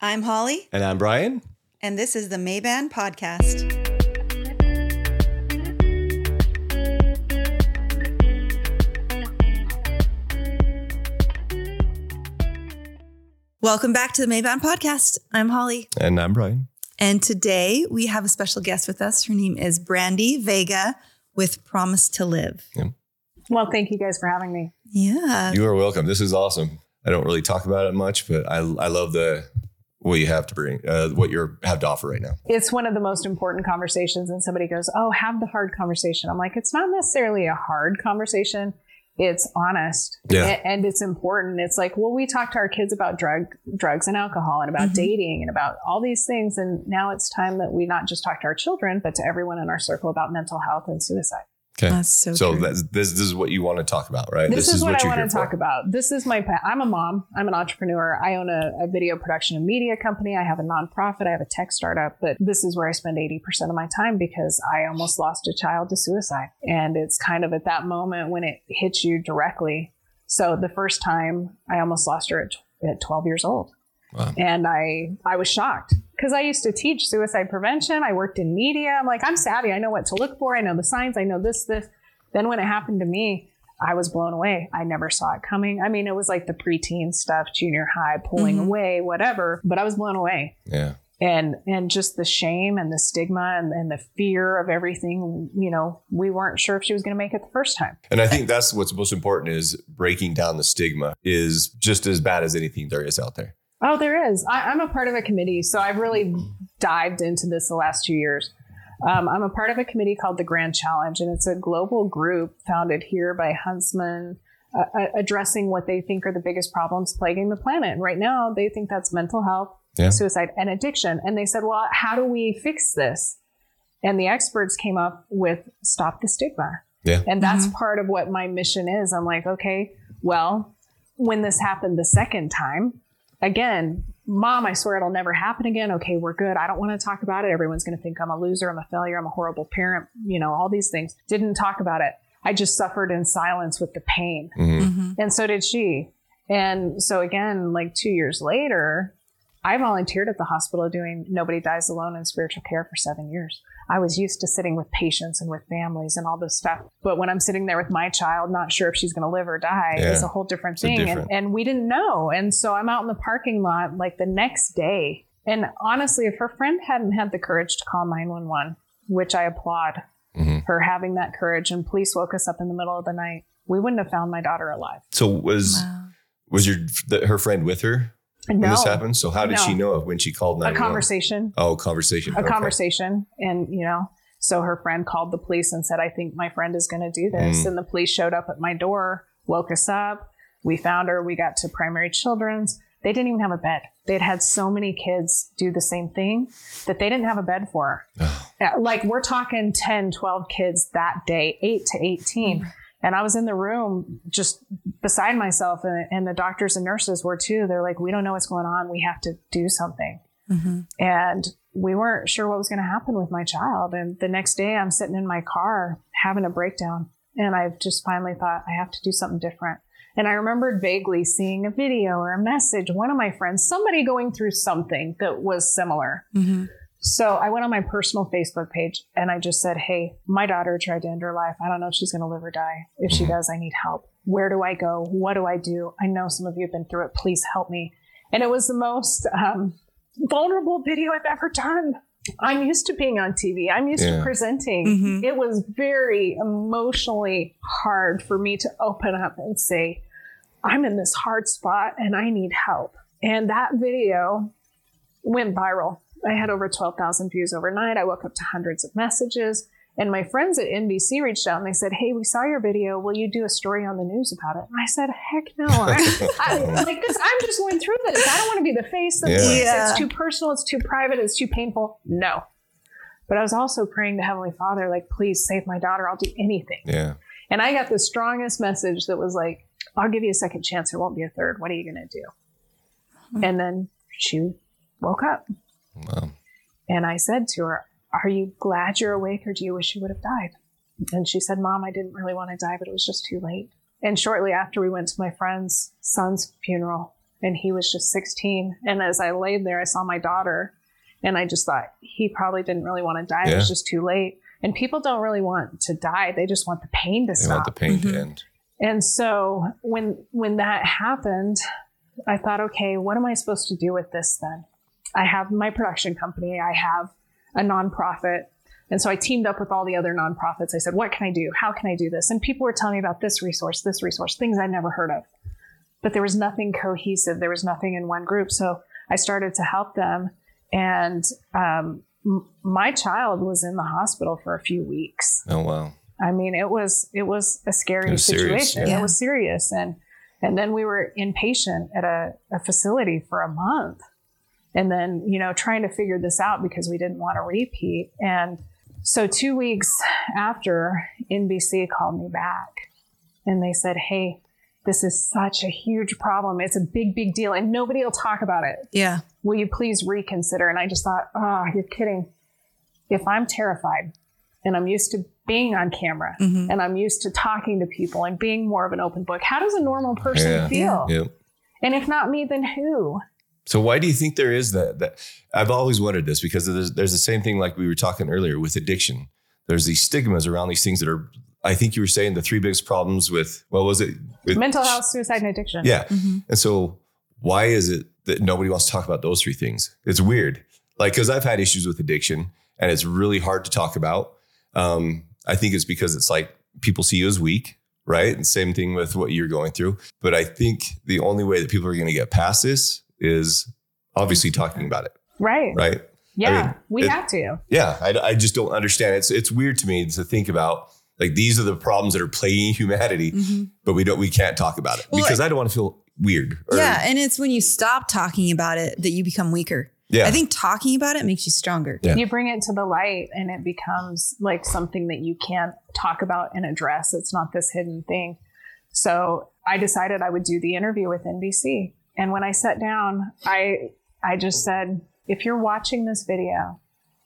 I'm Holly, And I'm Bryan. and this is the Maeband Podcast. Welcome back to the Maeband Podcast. I'm Holly, And I'm Bryan. and today we have a special guest with us. Her name is Brandy Vega with Promise to Live. Yeah. Well, thank you guys for having me. Yeah. You are welcome. This is awesome. I don't really talk about it much, but I I love the what you have to bring, uh, what you have to offer right now. It's one of the most important conversations, and somebody goes, Oh, have the hard conversation. I'm like, It's not necessarily a hard conversation. It's honest Yeah. a- and it's important. It's like, well, we talk to our kids about drug, drugs and alcohol and about Mhm. dating and about all these things. And now it's time that we not just talk to our children, but to everyone in our circle about mental health and suicide. Okay. That's so, So that's, this this is what you want to talk about, right? This, is, what, I you're want to talk for. about. This is my, pa- I'm a mom. I'm an entrepreneur. I own a, a video production and media company. I have a nonprofit. I have a tech startup, but this is where I spend 80% of my time because I almost lost a child to suicide. And it's kind of at that moment when it hits you directly. So the first time I almost lost her at, at 12 years old. Wow. And I, I was shocked because I used to teach suicide prevention. I worked in media. I'm like, I'm savvy. I know what to look for. I know the signs. I know this, this. Then when it happened to me, I was blown away. I never saw it coming. I mean, it was like the preteen stuff, junior high, pulling Mhm. away, whatever, but I was blown away. Yeah. And and just the shame and the stigma and, and the fear of everything, you know, we weren't sure if she was gonna make it the first time. And I think that's what's most important is breaking down the stigma is just as bad as anything there is out there. Oh, there is. I, I'm a part of a committee, so I've really dived into this the last two years. Um, I'm a part of a committee called the Grand Challenge, and it's a global group founded here by Huntsman, uh, uh, addressing what they think are the biggest problems plaguing the planet. And right now, they think that's mental health, Yeah. suicide, and addiction. And they said, well, how do we fix this? And the experts came up with stop the stigma. Yeah. And that's part of what my mission is. I'm like, okay, well, when this happened the second time, again, mom, I swear it'll never happen again. Okay, we're good. I don't want to talk about it. Everyone's going to think I'm a loser. I'm a failure. I'm a horrible parent. You know, all these things. Didn't talk about it. I just suffered in silence with the pain. Mhm. Mhm. And so did she. And so again, like two years later, I volunteered at the hospital doing Nobody Dies Alone in spiritual care for seven years. I was used to sitting with patients and with families and all this stuff. But when I'm sitting there with my child, not sure if she's going to live or die, Yeah. it's a whole different It's thing. different- And, and we didn't know. And so I'm out in the parking lot like the next day. And honestly, if her friend hadn't had the courage to call 911, which I applaud Mhm. her having that courage, and police woke us up in the middle of the night, we wouldn't have found my daughter alive. So was Wow. was your the, her friend with her when No, this happened? So how did No. she know of when she called a 911? conversation, Oh, conversation. a Okay. conversation, and you know, so her friend called the police and said, "I think my friend is going to do this," Mm. and the police showed up at my door, woke us up. We found her. We got to primary children's. They didn't even have a bed. They'd had so many kids do the same thing that they didn't have a bed for. Yeah, like we're talking 10 12 kids that day 8 to 18 and i was in the room just beside myself and, and the doctors and nurses were too. They're like we don't know what's going on. We have to do something. Mhm. and we weren't sure what was going to happen with my child. And the next day i'm sitting in my car having a breakdown and i've just finally thought i have to do something different. And i remembered vaguely seeing a video or a message one of my friends somebody going through something that was similar. Mhm. So I went on my personal Facebook page and I just said, Hey, my daughter tried to end her life. I don't know if she's going to live or die. If she Mhm. does, I need help. Where do I go? What do I do? I know some of you have been through it. Please help me. And it was the most um, vulnerable video I've ever done. I'm used to being on TV. I'm used Yeah. to presenting. Mhm. It was very emotionally hard for me to open up and say, I'm in this hard spot and I need help. And that video went viral. I had over 12,000 views overnight. I woke up to hundreds of messages. And my friends at NBC reached out and they said, Hey, we saw your video. Will you do a story on the news about it? And I said, Heck no. I, I, like this, I'm just going through this. I don't want to be the face of Yeah. this. Yeah. It's too personal. It's too private. It's too painful. No. But I was also praying to Heavenly Father, like, please save my daughter. I'll do anything. Yeah. And I got the strongest message that was like, I'll give you a second chance. There won't be a third. What are you going to do? Hmm. And then she woke up. Wow. And I said to her, Are you glad you're awake or do you wish you would have died? And she said, Mom, I didn't really want to die, but it was just too late. And shortly after, we went to my friend's son's funeral. and he was just 16. And as I laid there, I saw my daughter, and I just thought he probably didn't really want to die. It was just too late. And people don't really want to die; they just want the pain to They stop. want the pain Mhm. to end. And so when when that happened, I thought, okay, what am I supposed to do with this then? I have my production company, I have a nonprofit. And so I teamed up with all the other nonprofits. I said, what can I do? How can I do this? And people were telling me about this resource, this resource, things I'd never heard of. But there was nothing cohesive. There was nothing in one group. So I started to help them. And um, m- my child was in the hospital for a few weeks. Oh wow. I mean, it was it was a scary was serious, situation. yeah. It was serious, and and then we were inpatient at a, a facility for a month, and then you know trying to figure this out because we didn't want to repeat. And so two weeks after, NBC called me back, and they said, "Hey, this is such a huge problem. It's a big, big deal, and nobody will talk about it. Yeah. Will you please reconsider?" And I just thought, "Oh, you're kidding." If I'm terrified and I'm used to being on camera Mhm. and I'm used to talking to people and being more of an open book. How does a normal person Yeah. feel? Yeah. And if not me, then who? So why do you think there is that? That I've always wondered this because there's, there's the same thing like we were talking earlier with addiction. There's these stigmas around these things that are. I think you were saying the three biggest problems with what was it? With, Mental health, suicide, and addiction. Yeah. Mhm. And so why is it that nobody wants to talk about those three things? It's weird. Like, cause I've had issues with addiction and it's really hard to talk about. Um, I think it's because it's like people see you as weak, right? And same thing with what you're going through. But I think the only way that people are going to get past this is obviously talking about it, Right. right? Yeah. mean, we it- have to. Yeah, I, I just don't understand. It's it's weird to me to think about like these are the problems that are plaguing humanity, Mhm. but we don't we can't talk about it Well, because I don't want to feel weird. or- yeah. And it's when you stop talking about it that you become weaker. yeah. I think talking about it makes you stronger. Yeah. You bring it to the light and it becomes like something that you can't talk about and address. It's not this hidden thing. So I decided I would do the interview with NBC. And when I sat down, I I just said, if you're watching this video,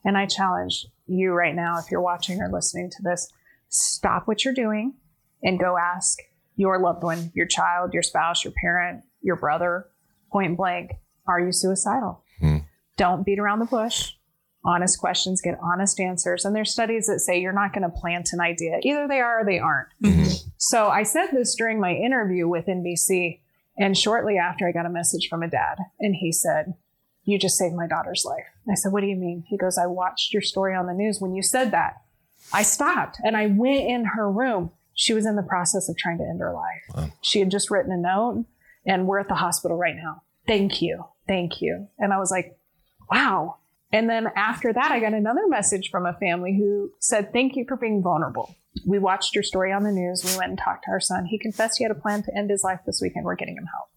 and I challenge you right now, if you're watching or listening to this, stop what you're doing and go ask your loved one, your child, your spouse, your parent, your brother, point blank, are you suicidal? Hmm. Don't beat around the bush. Honest questions, get honest answers. And there's studies that say you're not going to plant an idea. Either they are or they aren't. Mhm. So I said this during my interview with NBC. And shortly after, I got a message from a dad. And he said, You just saved my daughter's life. I said, What do you mean? He goes, I watched your story on the news. When you said that, I stopped and I went in her room. She was in the process of trying to end her life. Wow. She had just written a note, and we're at the hospital right now. Thank you. Thank you. And I was like, Wow. And then after that, I got another message from a family who said, Thank you for being vulnerable. We watched your story on the news. We went and talked to our son. He confessed he had a plan to end his life this weekend. We're getting him help.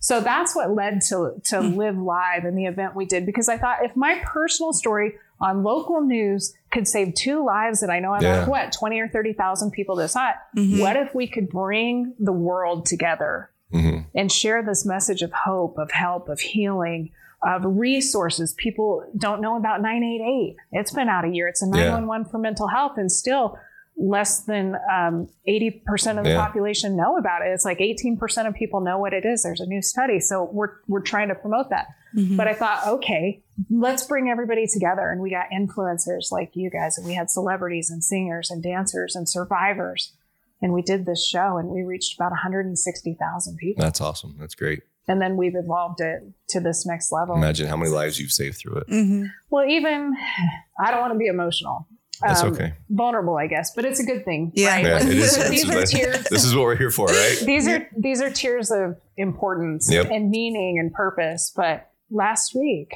So that's what led to, to Live Live and the event we did because I thought if my personal story on local news could save two lives that I know I'm Yeah. like, what, 20 or 30,000 people this hot, Mhm. what if we could bring the world together Mhm. and share this message of hope, of help, of healing, of resources. People don't know about 988. It's been out a year. It's a Yeah. 911 for mental health, and still less than um, 80% of the Yeah. population know about it. It's like 18% of people know what it is. There's a new study. So we're, we're trying to promote that. Mhm. But I thought, okay, let's bring everybody together. And we got influencers like you guys, and we had celebrities and singers and dancers and survivors. And we did this show and we reached about 160,000 people. That's awesome. That's great. And then we've evolved it to this next level. Imagine how many lives you've saved through it. Mhm. Well, even, I don't want to be emotional. That's Um, okay. Vulnerable, I guess, but it's a good thing. Yeah. right? Yeah, it is. These are This is- tears. This is what we're here for, right? these are these are tears of importance Yep. and meaning and purpose. But last week,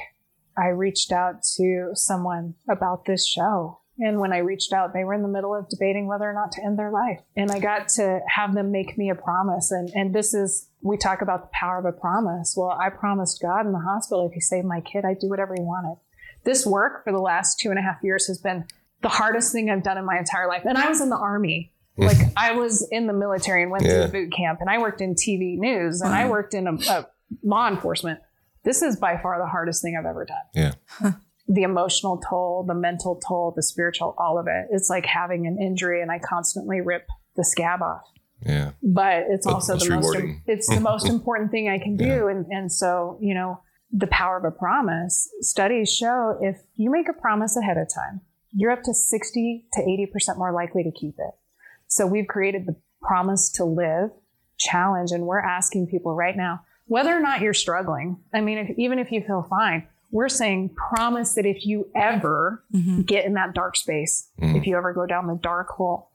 I reached out to someone about this show. And when I reached out, they were in the middle of debating whether or not to end their life. And I got to have them make me a promise. And, and this is, we talk about the power of a promise. Well, I promised God in the hospital, if he saved my kid, I'd do whatever he wanted. This work for the last two and a half years has been the hardest thing I've done in my entire life. And I was in the army. Mm. Like I was in the military and went Yeah. through boot camp and I worked in TV news and I mm. worked in a, a law enforcement. This is by far the hardest thing I've ever done. Yeah. The emotional toll, the mental toll, the spiritual, all of it. It's like having an injury and I constantly rip the scab off. Yeah. but it's also most the most rewarding. it's the most important thing I can do. Yeah. And and so, you know, the power of a promise. Studies show if you make a promise ahead of time, you're up to 60 to 80% more likely to keep it. So we've created the promise to live challenge and we're asking people right now, whether or not you're struggling. I mean, if, even if you feel fine, we're saying promise that if you ever Mhm. get in that dark space, Mhm. if you ever go down the dark hole,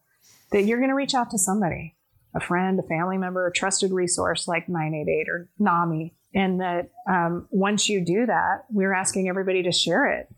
that you're going to reach out to somebody, a friend, a family member, a trusted resource like 988 or NAMI. And that um, once you do that, we're asking everybody to share it.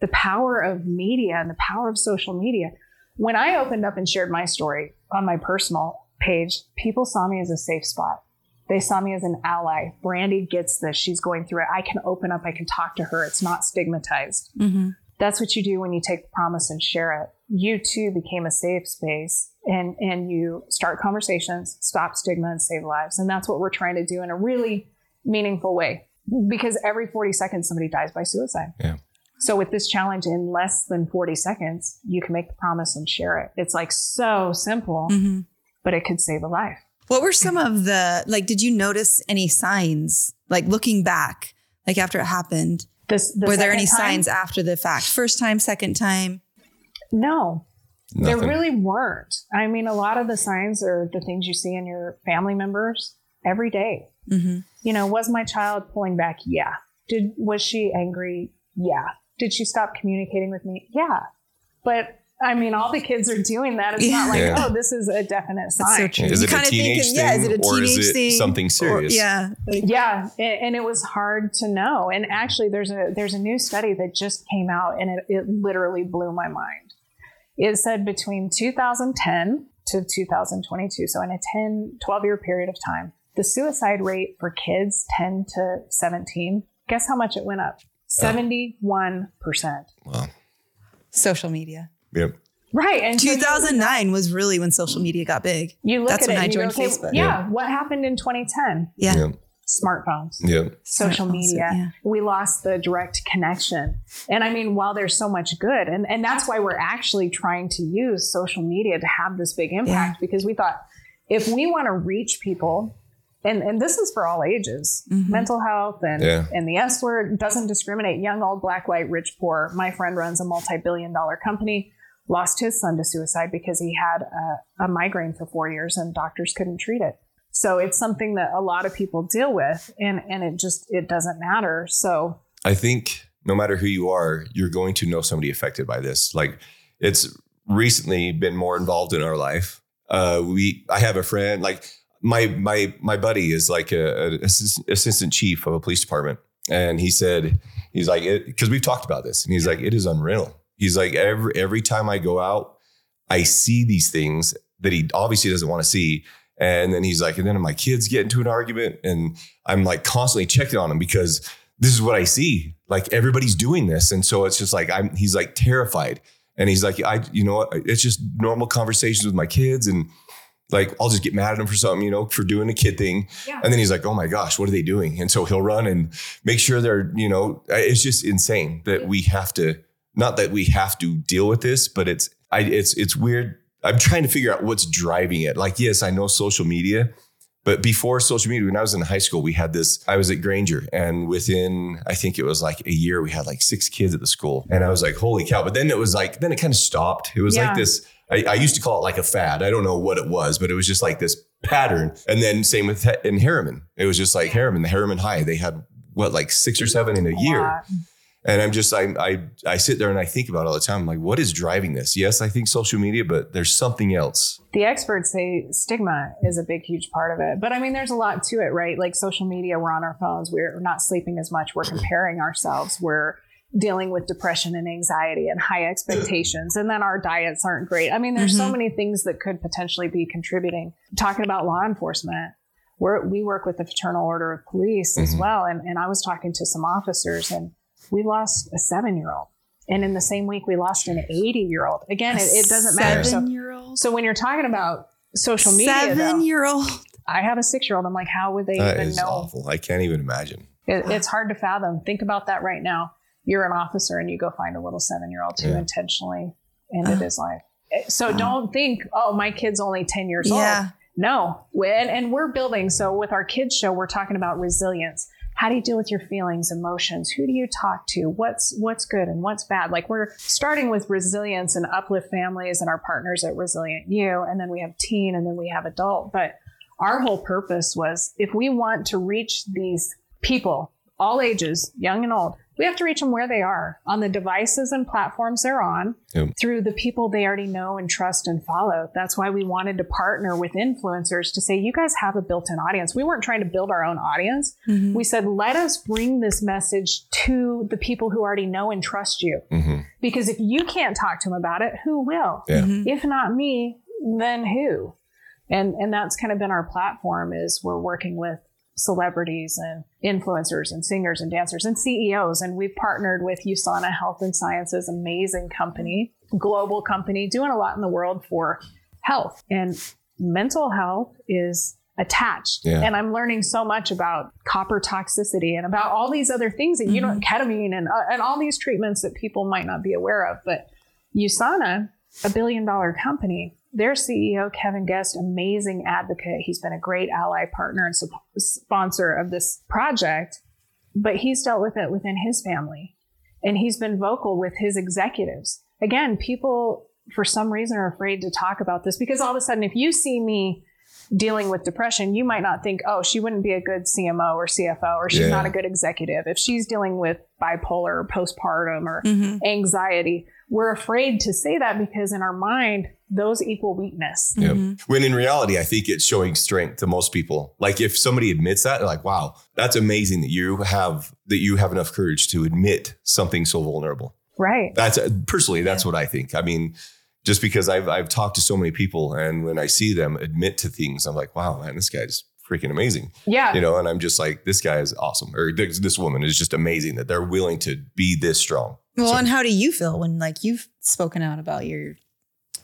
The power of media and the power of social media. When I opened up and shared my story on my personal page, people saw me as a safe spot. They saw me as an ally. Brandy gets this. She's going through it. I can open up. I can talk to her. It's not stigmatized hmm that's what you do when you take the promise and share it. You too became a safe space and, and you start conversations, stop stigma and save lives. And that's what we're trying to do in a really meaningful way because every 40 seconds somebody dies by suicide. Yeah. So with this challenge in less than 40 seconds, you can make the promise and share it. It's like so simple, hmm but it could save a life. What were some of the like? Did you notice any signs like looking back, like after it happened? This, the were there any time- signs after the fact? First time, second time? No, Nothing. There really weren't. I mean, a lot of the signs are the things you see in your family members every day. hmm You know, was my child pulling back? Yeah. Did was she angry? Yeah. Did she stop communicating with me? Yeah. But I mean, all the kids are doing that. It's not like, Yeah. oh, this is a definite sign. so true. Is You it a kinda think, teenage thing, yeah, is it a or is teenage it thing? something Or- serious? yeah. Like, Yeah, and, and it was hard to know. And actually, there's a there's a new study that just came out, and it, it literally blew my mind. It said between 2010 to 2022, so in a 10, 12 year period of time, the suicide rate for kids 10 to 17, guess how much it went up? 71%. Wow. social media. Yep. Right. And so 2009 was really when social media got big. you, look That's at when it I and you go, okay, Facebook. Yeah. What happened in 2010? Yeah. Yep. Smartphones. Yeah. social Smartphones, media. yeah. We lost the direct connection. And I mean, while there's so much good, and, and that's why we're actually trying to use social media to have this big impact because we thought if we want to reach people, and, and this is for all ages, Mhm. mental health and, Yeah. and the S word doesn't discriminate young, old, black, white, rich, poor. My friend runs a multi billion dollar company, lost his son to suicide because he had a, a migraine for four years and doctors couldn't treat it. So it's something that a lot of people deal with and, and it just, it doesn't matter. So I think no matter who you are, you're going to know somebody affected by this. Like it's recently been more involved in our life. Uh, we, I have a friend, like my my my buddy is like a, a assistant chief of a police department, and he said he's like because we've talked about this, and he's like it is unreal. He's like every every time I go out, I see these things that he obviously doesn't want to see. And then he's like, and then my kids get into an argument, and I'm like constantly checking on him because this is what I see. Like everybody's doing this. And so it's just like, I'm, he's like terrified. And he's like, I, you know? It's just normal conversations with my kids. And like, I'll just get mad at him for something, you know, for doing a kid thing. Yeah. And then he's like, oh my gosh, what are they doing? And so he'll run and make sure they're, you know, it's just insane that we have to, not that we have to deal with this, but it's, I, it's, it's weird. I'm trying to figure out what's driving it. Like, yes, I know social media, but before social media, when I was in high school, we had this. I was at Granger, and within I think it was like a year, we had like six kids at the school, and I was like, "Holy cow!" But then it was like, then it kind of stopped. It was Yeah. like this. I, I used to call it like a fad. I don't know what it was, but it was just like this pattern. And then same with in Herriman, it was just like Herriman, the Herriman High. They had what like six or seven in a year. lot. And I'm just, I, I, I sit there and I think about it all the time. I'm like, what is driving this? Yes, I think social media, but there's something else. the experts say stigma is a big, huge part of it. But I mean, there's a lot to it, right? Like social media, we're on our phones, we're not sleeping as much, we're comparing ourselves, we're dealing with depression and anxiety and high expectations. And then our diets aren't great. I mean, there's so Mhm. many things that could potentially be contributing. Talking about law enforcement, we're, we work with the Fraternal Order of Police as Mhm. well. And, and I was talking to some officers and we lost a seven year old. And in the same week, we lost an 80 year old. Again, it, it doesn't matter. So Seven year old. so when you're talking about social media, seven year old. I have a six year old. I'm like, how would they That even is know? awful. I can't even imagine. It, it's hard to fathom. Think about that right now. You're an officer and you go find a little seven year old who Yeah. intentionally ended Uh. his life. Eh, So Wow. don't think, oh, my kid's only 10 years Yeah. old. no. And, and we're building. So with our kids show, we're talking about resilience. How do you deal with your feelings, emotions? Who do you talk to? What's what's good and what's bad? Like we're starting with resilience and uplift families and our partners at Resilient You, and then we have teen and then we have adult. But our whole purpose was if we want to reach these people, all ages, young and old, we have to reach them where they are on the devices and platforms they're on Yep. through the people they already know and trust and follow. That's why we wanted to partner with influencers to say, you guys have a built in audience. We weren't trying to build our own audience. Mhm. We said, let us bring this message to the people who already know and trust you. hmm Because if you can't talk to them about it, who will? Yeah. Mhm. If not me, then who? And and that's kind of been our platform is we're working with celebrities and influencers and singers and dancers and CEOs. And we've partnered with USANA Health and Sciences, amazing company, global company, doing a lot in the world for health. And mental health is attached. Yeah. And I'm learning so much about copper toxicity and about all these other things that you know, ketamine and, uh, and all these treatments that people might not be aware of. But USANA, a billion dollar company, their CEO, Kevin Guest, amazing advocate. He's been a great ally, partner, and sup- sponsor of this project, but he's dealt with it within his family. And he's been vocal with his executives. Again, people, for some reason, are afraid to talk about this because all of a sudden, if you see me dealing with depression, you might not think, oh, she wouldn't be a good CMO or CFO, or she's Yeah. not a good executive. If she's dealing with bipolar or postpartum or Mhm. anxiety, we're afraid to say that because in our mind, those equal weakness. Yep. Mhm. When in reality, I think it's showing strength to most people. Like if somebody admits that, they're like, wow, that's amazing that you have that you have enough courage to admit something so vulnerable. Right. That's personally, that's what I think. I mean, just because I've I've talked to so many people, and when I see them admit to things, I'm like, wow, man, this guy's freaking amazing. Yeah. You know, and I'm just like, this guy is awesome, or this, this woman is just amazing that they're willing to be this strong. Well, So- and how do you feel when like you've spoken out about your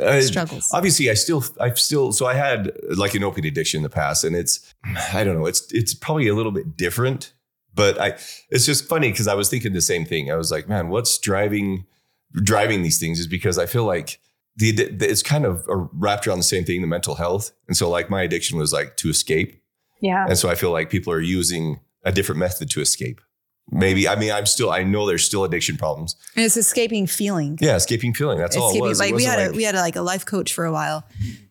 Uh, struggles? obviously i still i've still so i had like an opiate addiction in the past and it's i don't know it's it's probably a little bit different but i it's just funny because i was thinking the same thing. I was like man what's driving driving these things? Is because i feel like the, the it's kind of wrapped around the same thing the mental health. And so like my addiction was like to escape. Yeah. and so i feel like people are using a different method to escape maybe i mean i'm still i know there's still addiction problems and it's escaping feeling. yeah escaping feeling that's all it escaping. was It Like we wasn't had a we had a, like a life coach for a while,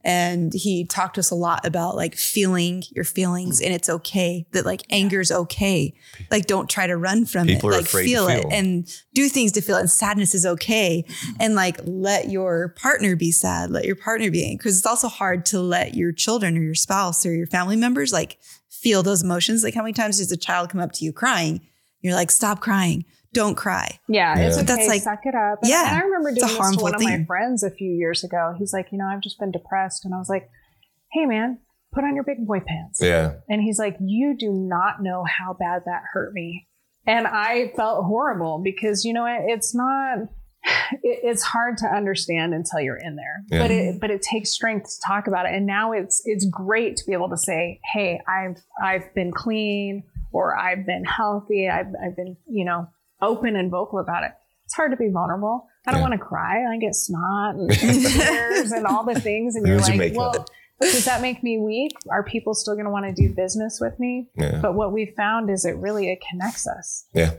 and he talked to us a lot about like feeling your feelings, and it's okay that like anger's okay. Like don't try to run from People it. are Like afraid to feel it and do things to feel it. And sadness is okay. Mm-hmm. And like let your partner be sad. Let your partner be because it's also hard to let your children or your spouse or your family members like feel those emotions. Like how many times does a child come up to you crying? You're like, stop crying. Don't cry. Yeah, it's Yeah. okay. That's like- suck it up. And, Yeah, and I remember doing this to harmful one of my friends a few years ago. He's like, you know, I've just been depressed, and I was like, hey man, put on your big boy pants. yeah And he's like, you do not know how bad that hurt me. And I felt horrible because you know what? It's not. It, it's hard to understand until you're in there, Yeah. but it but it takes strength to talk about it. And now it's it's great to be able to say, "Hey, I've I've been clean, or I've been healthy. I've I've been you know open and vocal about it." It's hard to be vulnerable. I don't Yeah. want to cry. I get snot and tears and all the things, and you're like. "Well, does that make me weak? Are people still going to want to do business with me?" yeah But what we found is it really it connects us yeah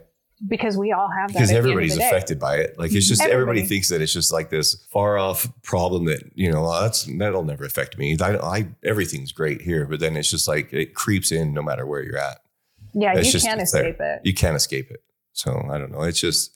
because we all have that. because at the end of everybody's affected by it. Like it's just Everybody. everybody thinks that it's just like this far off problem that you know "Oh, that's that'll never affect me. I, I everything's great here, but then it's just like it creeps in no matter where you're at. Yeah, It's you just- can't it's there. escape it. You can't escape it. So I don't know. It's just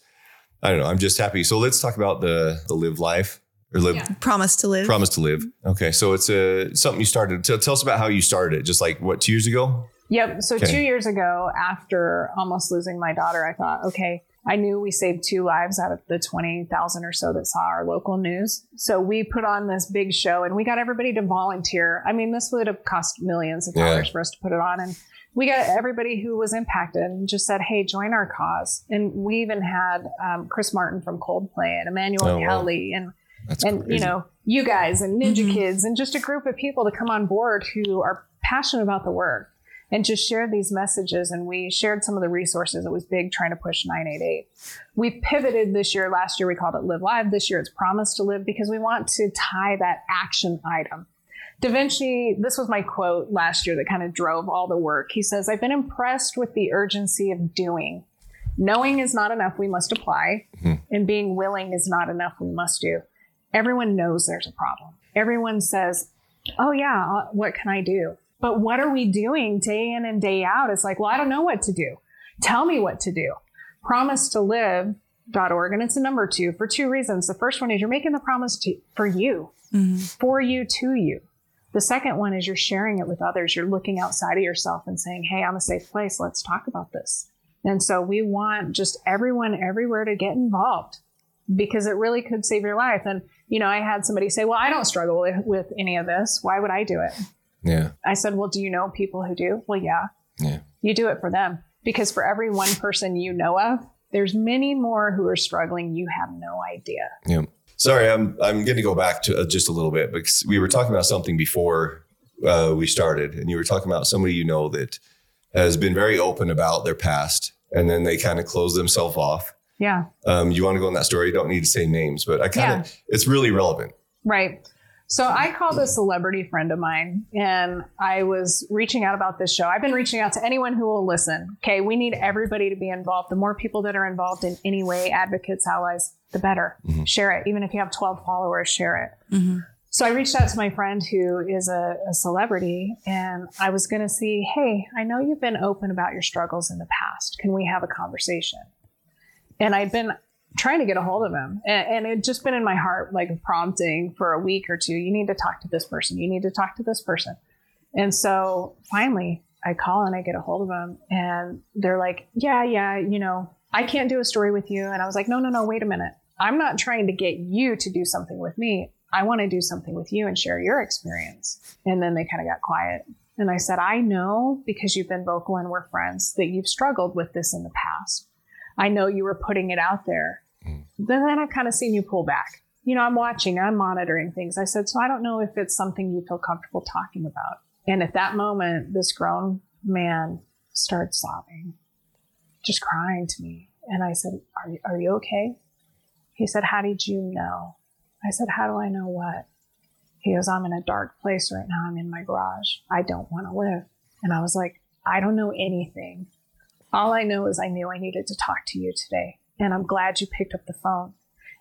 I don't know. I'm just happy. So let's talk about the the live life or live Yeah. Promise to live. promise to live. Okay, so it's a something you started. Tell, tell us about how you started it. Just like what two years ago? Yep. So Okay. two years ago, after almost losing my daughter, I thought, okay, I knew we saved two lives out of the 20,000 or so that saw our local news. So we put on this big show and we got everybody to volunteer. I mean, this would have cost millions of Yeah. dollars for us to put it on. And we got everybody who was impacted and just said, hey, join our cause. And we even had um, Chris Martin from Coldplay and Emmanuel Oh, wow. Kelly and That's and you know you guys and ninja Mhm. kids and just a group of people to come on board who are passionate about the work and just share these messages and we shared some of the resources it was big trying to push 988 we pivoted this year last year we called it live live this year it's promise to live because we want to tie that action item Da Vinci, this was my quote last year that kind of drove all the work. He says, I've been impressed with the urgency of doing. Knowing is not enough, we must apply. Mhm. And being willing is not enough, we must do. Everyone knows there's a problem. Everyone says, Oh, yeah, uh, what can I do? But what are we doing day in and day out? It's like, well, I don't know what to do. Tell me what to do. Promise to live.org. And it's a number two for two reasons. The first one is you're making the promise to, for you, for you, to you. The second one is you're sharing it with others. You're looking outside of yourself and saying, Hey, I'm a safe place. Let's talk about this. And so we want just everyone everywhere to get involved because it really could save your life. And, you know, I had somebody say, Well, I don't struggle with, with any of this. Why would I do it? Yeah. I said, Well, do you know people who do? Well, yeah. Yeah. You do it for them because for every one person you know of, there's many more who are struggling. You have no idea. Yeah. Sorry, I'm I'm going to go back to uh, just a little bit because we were talking about something before uh, we started, and you were talking about somebody you know that has been very open about their past, and then they kind of close themselves off. Yeah. Um, you want to go in that story? You don't need to say names, but I kind of it's really relevant. Right. So I called a celebrity friend of mine and I was reaching out about this show. I've been reaching out to anyone who will listen. Okay. We need everybody to be involved. The more people that are involved in any way, advocates, allies, the better. Mhm. Share it. Even if you have 12 followers, share it. Mm-hmm. So I reached out to my friend who is a, a celebrity and I was going to see, hey, I know you've been open about your struggles in the past. Can we have a conversation? And I'd been trying to get a hold of him and, and it just been in my heart, like prompting for a week or two. You need to talk to this person. You need to talk to this person. And so finally I call and I get a hold of him and they're like, yeah, yeah, you know, I can't do a story with you. And I was like, no, no, no, wait a minute. I'm not trying to get you to do something with me. I want to do something with you and share your experience. And then they kind of got quiet. And I said, I know because you've been vocal and we're friends that you've struggled with this in the past. I know you were putting it out there. Mm. Then I've kind of seen you pull back. You know, I'm watching, I'm monitoring things. I said, so I don't know if it's something you feel comfortable talking about. And at that moment, this grown man starts sobbing, just crying to me. And I said, are are you okay? He said, how did you know? I said, how do I know what? He goes, I'm in a dark place right now. I'm in my garage. I don't want to live. And I was like, I don't know anything. All I know is I knew I needed to talk to you today. And I'm glad you picked up the phone.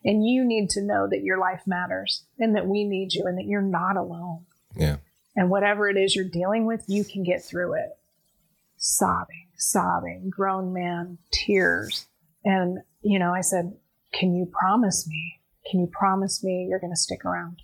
And you need to know that your life matters and that we need you and that you're not alone. Yeah. And whatever it is you're dealing with, you can get through it. Sobbing, sobbing, grown man, tears. And, you know, I said, Can you promise me? Can you promise me you're going to stick around?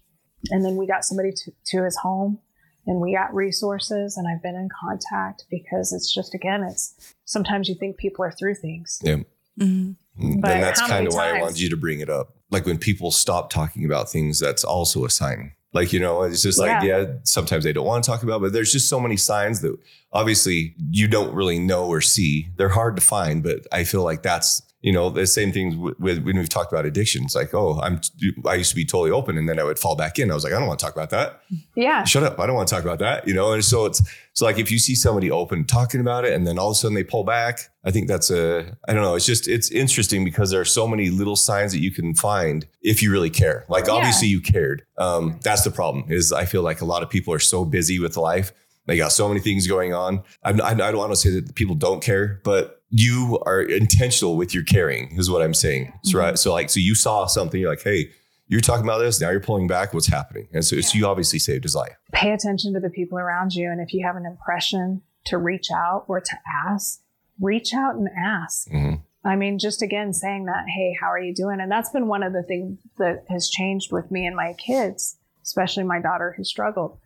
And then we got somebody to, to his home and we got resources and I've been in contact because it's just, again, it's sometimes you think people are through things. Yeah. Mm-hmm. And that's kind of why I times- wanted you to bring it up. Like when people stop talking about things, that's also a sign. Like, you know, it's just like, Yeah. yeah, sometimes they don't want to talk about, but there's just so many signs that obviously you don't really know or see. They're hard to find, but I feel like that's, you know, the same things with, with when we've talked about addiction it's Like, oh, I'm, I used to be totally open and then I would fall back in. I was like, I don't want to talk about that. Yeah. Shut up. I don't want to talk about that. You know, and so it's, so like if you see somebody open talking about it and then all of a sudden they pull back, I think that's a, I don't know. It's just, it's interesting because there are so many little signs that you can find if you really care. Like Yeah. obviously you cared. Um, that's the problem is I feel like a lot of people are so busy with life. They got so many things going on. I'm, I don't want to say that people don't care, but you are intentional with your caring is what I'm saying. So, right. So like, so you saw something, you're like, Hey, you're talking about this. Now you're pulling back. What's happening? And so it's, you obviously saved his life. pay attention to the people around you. And if you have an impression to reach out or to ask, reach out and ask. Mhm. I mean, just again saying that, hey, how are you doing? And that's been one of the things that has changed with me and my kids, especially my daughter who struggled.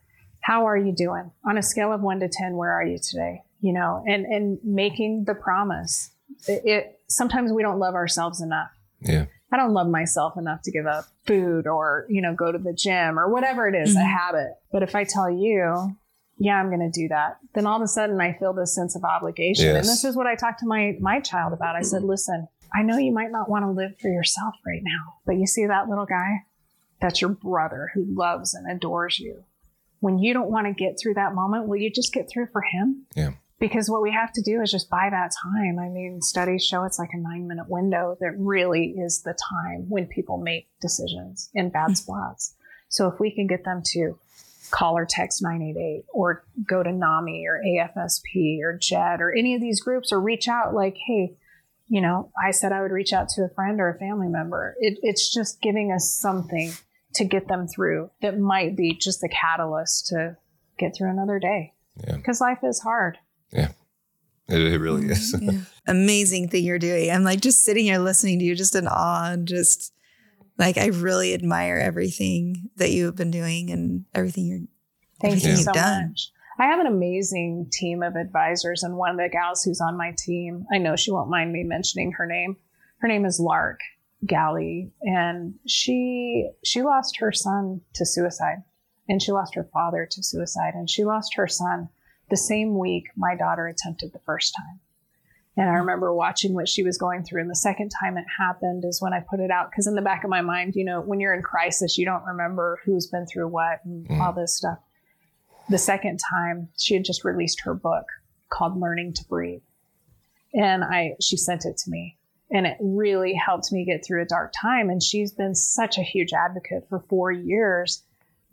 How are you doing? On a scale of one to 10, where are you today? You know, and, and making the promise. It, it sometimes we don't love ourselves enough. Yeah. I don't love myself enough to give up food or, you know, go to the gym or whatever it is, a Mhm. habit. But if I tell you, yeah, I'm going to do that, then all of a sudden I feel this sense of obligation. And this is what I talked to my, my child about. I said, listen, I know you might not want to live for yourself right now, but you see that little guy? That's your brother who loves and adores you. When you don't want to get through that moment, will you just get through for him? Yeah. Because what we have to do is just buy that time. I mean, studies show it's like a nine minute window that really is the time when people make decisions in bad mm-hmm. spots. So if we can get them to call or text 988 or go to NAMI or AFSP or JED or any of these groups or reach out like, hey, you know, I said I would reach out to a friend or a family member. It, it's just giving us something to get them through that might be just the catalyst to get through another day. Yeah. Because life is hard. Yeah. It, it really mm-hmm. is. Yeah. Amazing thing you're doing. I'm like just sitting here listening to you, just in awe and just like I really admire everything that you have been doing and everything you're Thank everything you you've so done. much. I have an amazing team of advisors, and one of the gals who's on my team, I know she won't mind me mentioning her name. Her name is Lark Galley, and she she lost her son to suicide, and she lost her father to suicide, and she lost her son the same week my daughter attempted the first time. And I remember watching what she was going through. And the second time it happened is when I put it out. Because in the back of my mind, you know, when you're in crisis, you don't remember who's been through what and Mm. all this stuff. The second time, she had just released her book called Learning to Breathe. And I she sent it to me. And it really helped me get through a dark time. And she's been such a huge advocate for four years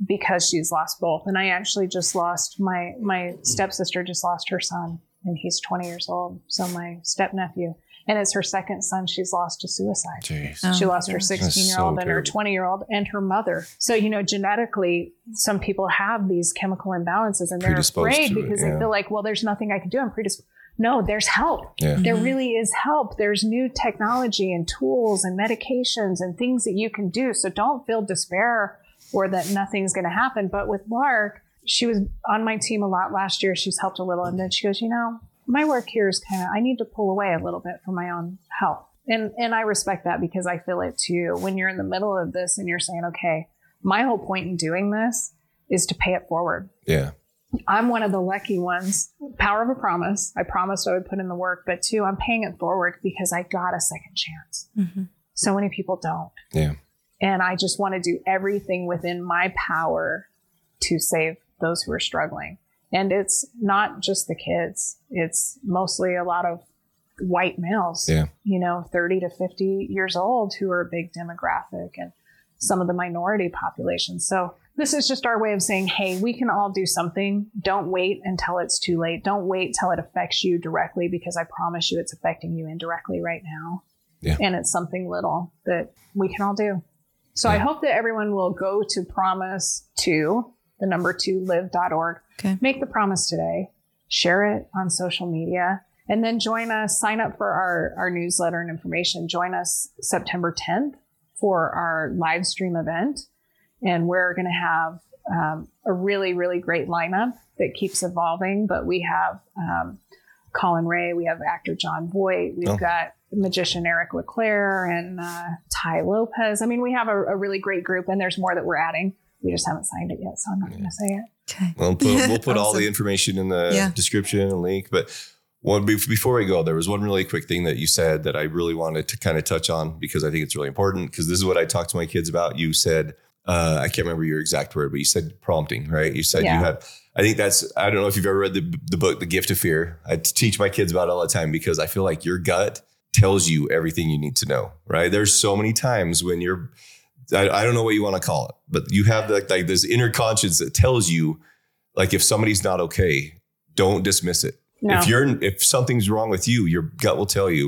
because she's lost both. And I actually just lost my my stepsister just lost her son and he's 20 years old. So my step nephew. And it's her second son she's lost to suicide. Jeez. Oh she my lost her 16 year old so and her 20 year old and her mother. So, you know, genetically, some people have these chemical imbalances and they're Predisposed afraid to it, because yeah. they feel like, well, there's nothing I can do. I'm predisposed. No, there's help. Yeah. There Mhm. really is help. There's new technology and tools and medications and things that you can do. So don't feel despair or that nothing's going to happen. But with Lark, she was on my team a lot last year. She's helped a little. And then she goes, you know, my work here is kind of, I need to pull away a little bit for my own health. And, and I respect that because I feel it too. When you're in the middle of this and you're saying, okay, my whole point in doing this is to pay it forward. Yeah. I'm one of the lucky ones. Power of a promise. I promised I would put in the work, but two, I'm paying it forward because I got a second chance. Mhm. So many people don't. Yeah. And I just want to do everything within my power to save those who are struggling. And it's not just the kids, it's mostly a lot of white males, Yeah. you know, 30 to 50 years old who are a big demographic and some of the minority populations. So this is just our way of saying, hey, we can all do something. Don't wait until it's too late. Don't wait till it affects you directly because I promise you it's affecting you indirectly right now. Yeah. And it's something little that we can all do. So I hope that everyone will go to promise to the number two live.org. Okay. Make the promise today, share it on social media, and then join us, sign up for our, our newsletter and information. Join us September 10th for our live stream event. And we're going to have um, a really, really great lineup that keeps evolving. But we have um, Collin Raye, we have actor Jon Voight, we've Oh. got magician Eric LeClaire and uh, Tai Lopez. I mean, we have a, a really great group, and there's more that we're adding. We just haven't signed it yet, so I'm not going to say it. Okay. We'll put, we'll put all the information in the Yeah. description and link. But one before we go, there was one really quick thing that you said that I really wanted to kind of touch on because I think it's really important. Because this is what I talk to my kids about. You said uh, I can't remember your exact word, but you said prompting, right? You said Yeah. you have. I think that's. I don't know if you've ever read the the book, The Gift of Fear. I teach my kids about it all the time because I feel like your gut tells you everything you need to know. Right? There's so many times when you're I, I don't know what you want to call it, but you have like, like this inner conscience that tells you, like, if somebody's not okay, don't dismiss it. No. If you're if something's wrong with you, your gut will tell you,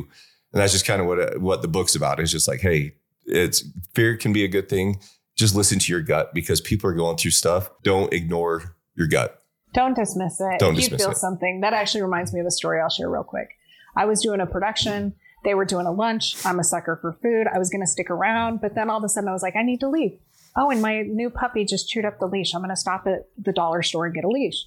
and that's just kind of what what the book's about. It's just like, hey, it's fear can be a good thing. Just listen to your gut because people are going through stuff. Don't ignore your gut. Don't dismiss it. Don't if you feel it. something, that actually reminds me of a story I'll share real quick. I was doing a production. They were doing a lunch. I'm a sucker for food. I was going to stick around, but then all of a sudden I was like, I need to leave. Oh, and my new puppy just chewed up the leash. I'm going to stop at the dollar store and get a leash.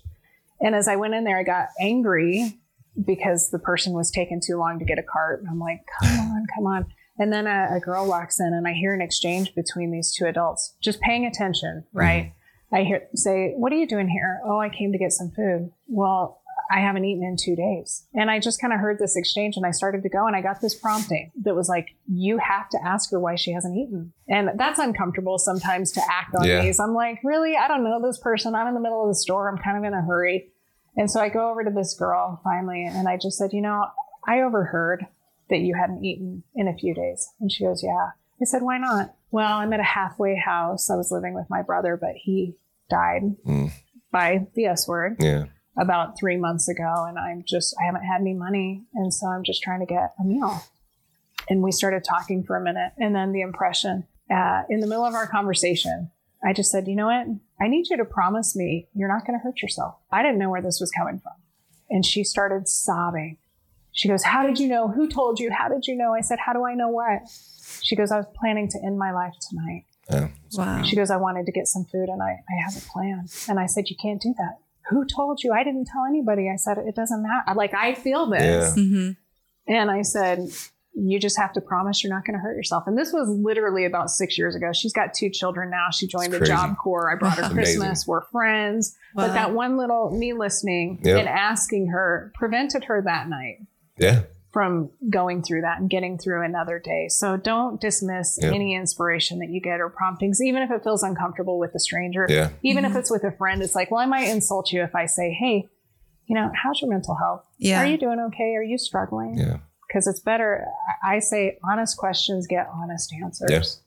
And as I went in there, I got angry because the person was taking too long to get a cart. And I'm like, come on, come on. And then a, a girl walks in and I hear an exchange between these two adults, just paying attention, mm-hmm. right? I hear say, "What are you doing here?" "Oh, I came to get some food." "Well, I haven't eaten in 2 days." And I just kind of heard this exchange and I started to go and I got this prompting that was like, "You have to ask her why she hasn't eaten." And that's uncomfortable sometimes to act on Yeah. these. I'm like, "Really? I don't know this person. I'm in the middle of the store. I'm kind of in a hurry." And so I go over to this girl finally and I just said, "You know, I overheard that you hadn't eaten in a few days." And she goes, "Yeah." I said, "Why not?" Well, I'm at a halfway house. I was living with my brother, but he died Mm. by the S word Yeah. about three months ago. And I'm just, I haven't had any money. And so I'm just trying to get a meal. And we started talking for a minute. And then the impression uh, in the middle of our conversation, I just said, you know what? I need you to promise me you're not going to hurt yourself. I didn't know where this was coming from. And she started sobbing. She goes, How did you know? Who told you? How did you know? I said, How do I know what? She goes, I was planning to end my life tonight. Yeah. Wow. She goes, I wanted to get some food and I, I have a plan. And I said, You can't do that. Who told you? I didn't tell anybody. I said, It doesn't matter. Like, I feel this. Yeah. hmm And I said, You just have to promise you're not going to hurt yourself. And this was literally about six years ago. She's got two children now. She joined the Job Corps. I brought her Christmas. We're friends. But that one little me listening Yep. and asking her prevented her that night Yeah. from going through that and getting through another day. So don't dismiss Yep. any inspiration that you get or promptings, even if it feels uncomfortable with a stranger. Yeah. Even Mhm. if it's with a friend, it's like, well, I might insult you if I say, hey, you know, how's your mental health? Yeah. Are you doing okay? Are you struggling? Yeah. Because it's better. I I say honest questions get honest answers.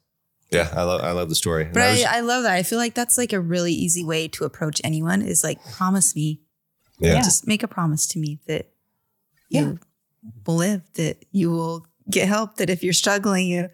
Yeah. Yeah. I love I love the story. But I was- I, I love that. I feel like that's like a really easy way to approach anyone is like, promise me, yeah. Yeah. just make a promise to me that you will live, that you will get help, that if you're struggling, you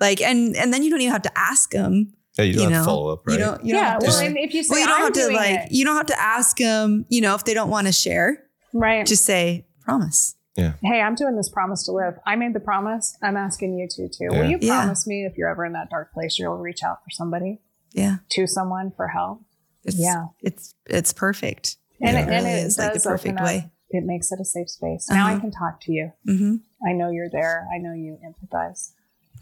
like, and and then you don't even have to ask them. Yeah, you don't you have to follow up, right? You don't. You don't yeah. have to, Well, and if you say, well, you don't I'm have to like. it, You don't have to ask them. You know, if they don't want to share, right? just say promise. Yeah. Hey, I'm doing this promise to live. I made the promise. I'm asking you to too. Yeah. Will you Yeah. promise me if you're ever in that dark place, you'll reach out for somebody, Yeah. to someone for help? It's, Yeah. It's it's perfect. And, Yeah. it, It and really it is like the perfect open up- way. It makes it a safe space. Now I Uh-huh. can talk to you. Mm-hmm. I know you're there. I know you empathize.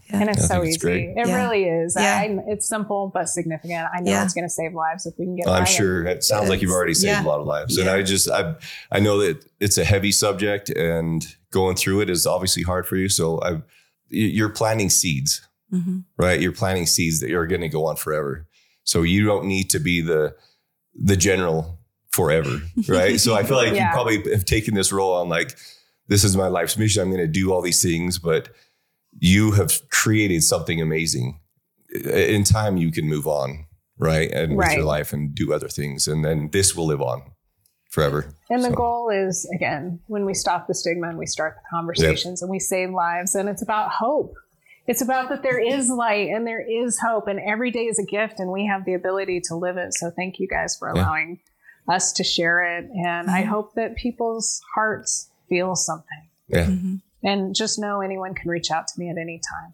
Yeah. And it's I so think it's easy. great. It Yeah. really is. Yeah. I, it's simple but significant. I know Yeah. it's going to save lives if we can get. I'm sure it sounds like you've already saved Yeah. a lot of lives. And I just I I know that it's a heavy subject and going through it is obviously hard for you. So I you're planting seeds, Mm-hmm. right? You're planting seeds that are going to go on forever. So you don't need to be the the general forever, right? so I feel like Yeah. you probably have taken this role on like this is my life's mission. I'm going to do all these things, but you have created something amazing. In time, you can move on, right? And with your life and do other things. And then this will live on forever. And the So- goal is again, when we stop the stigma and we start the conversations and we save lives, and it's about hope. It's about that there is light and there is hope, and every day is a gift, and we have the ability to live it. So thank you guys for Yeah. Allowing us to share it, and I Mhm. hope that people's hearts feel something. Yeah. Mm-hmm. And just know anyone can reach out to me at any time.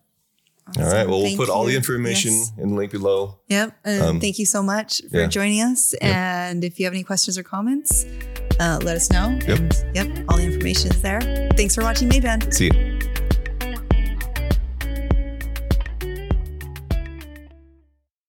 All right. Well, we'll Thank put all the information Yes. in the link below. Yep. And Um, thank you so much for yeah. joining us. And if you have any questions or comments, uh, let us know. Yep. And yep, all the information is there. Thanks for watching Maeband. See you.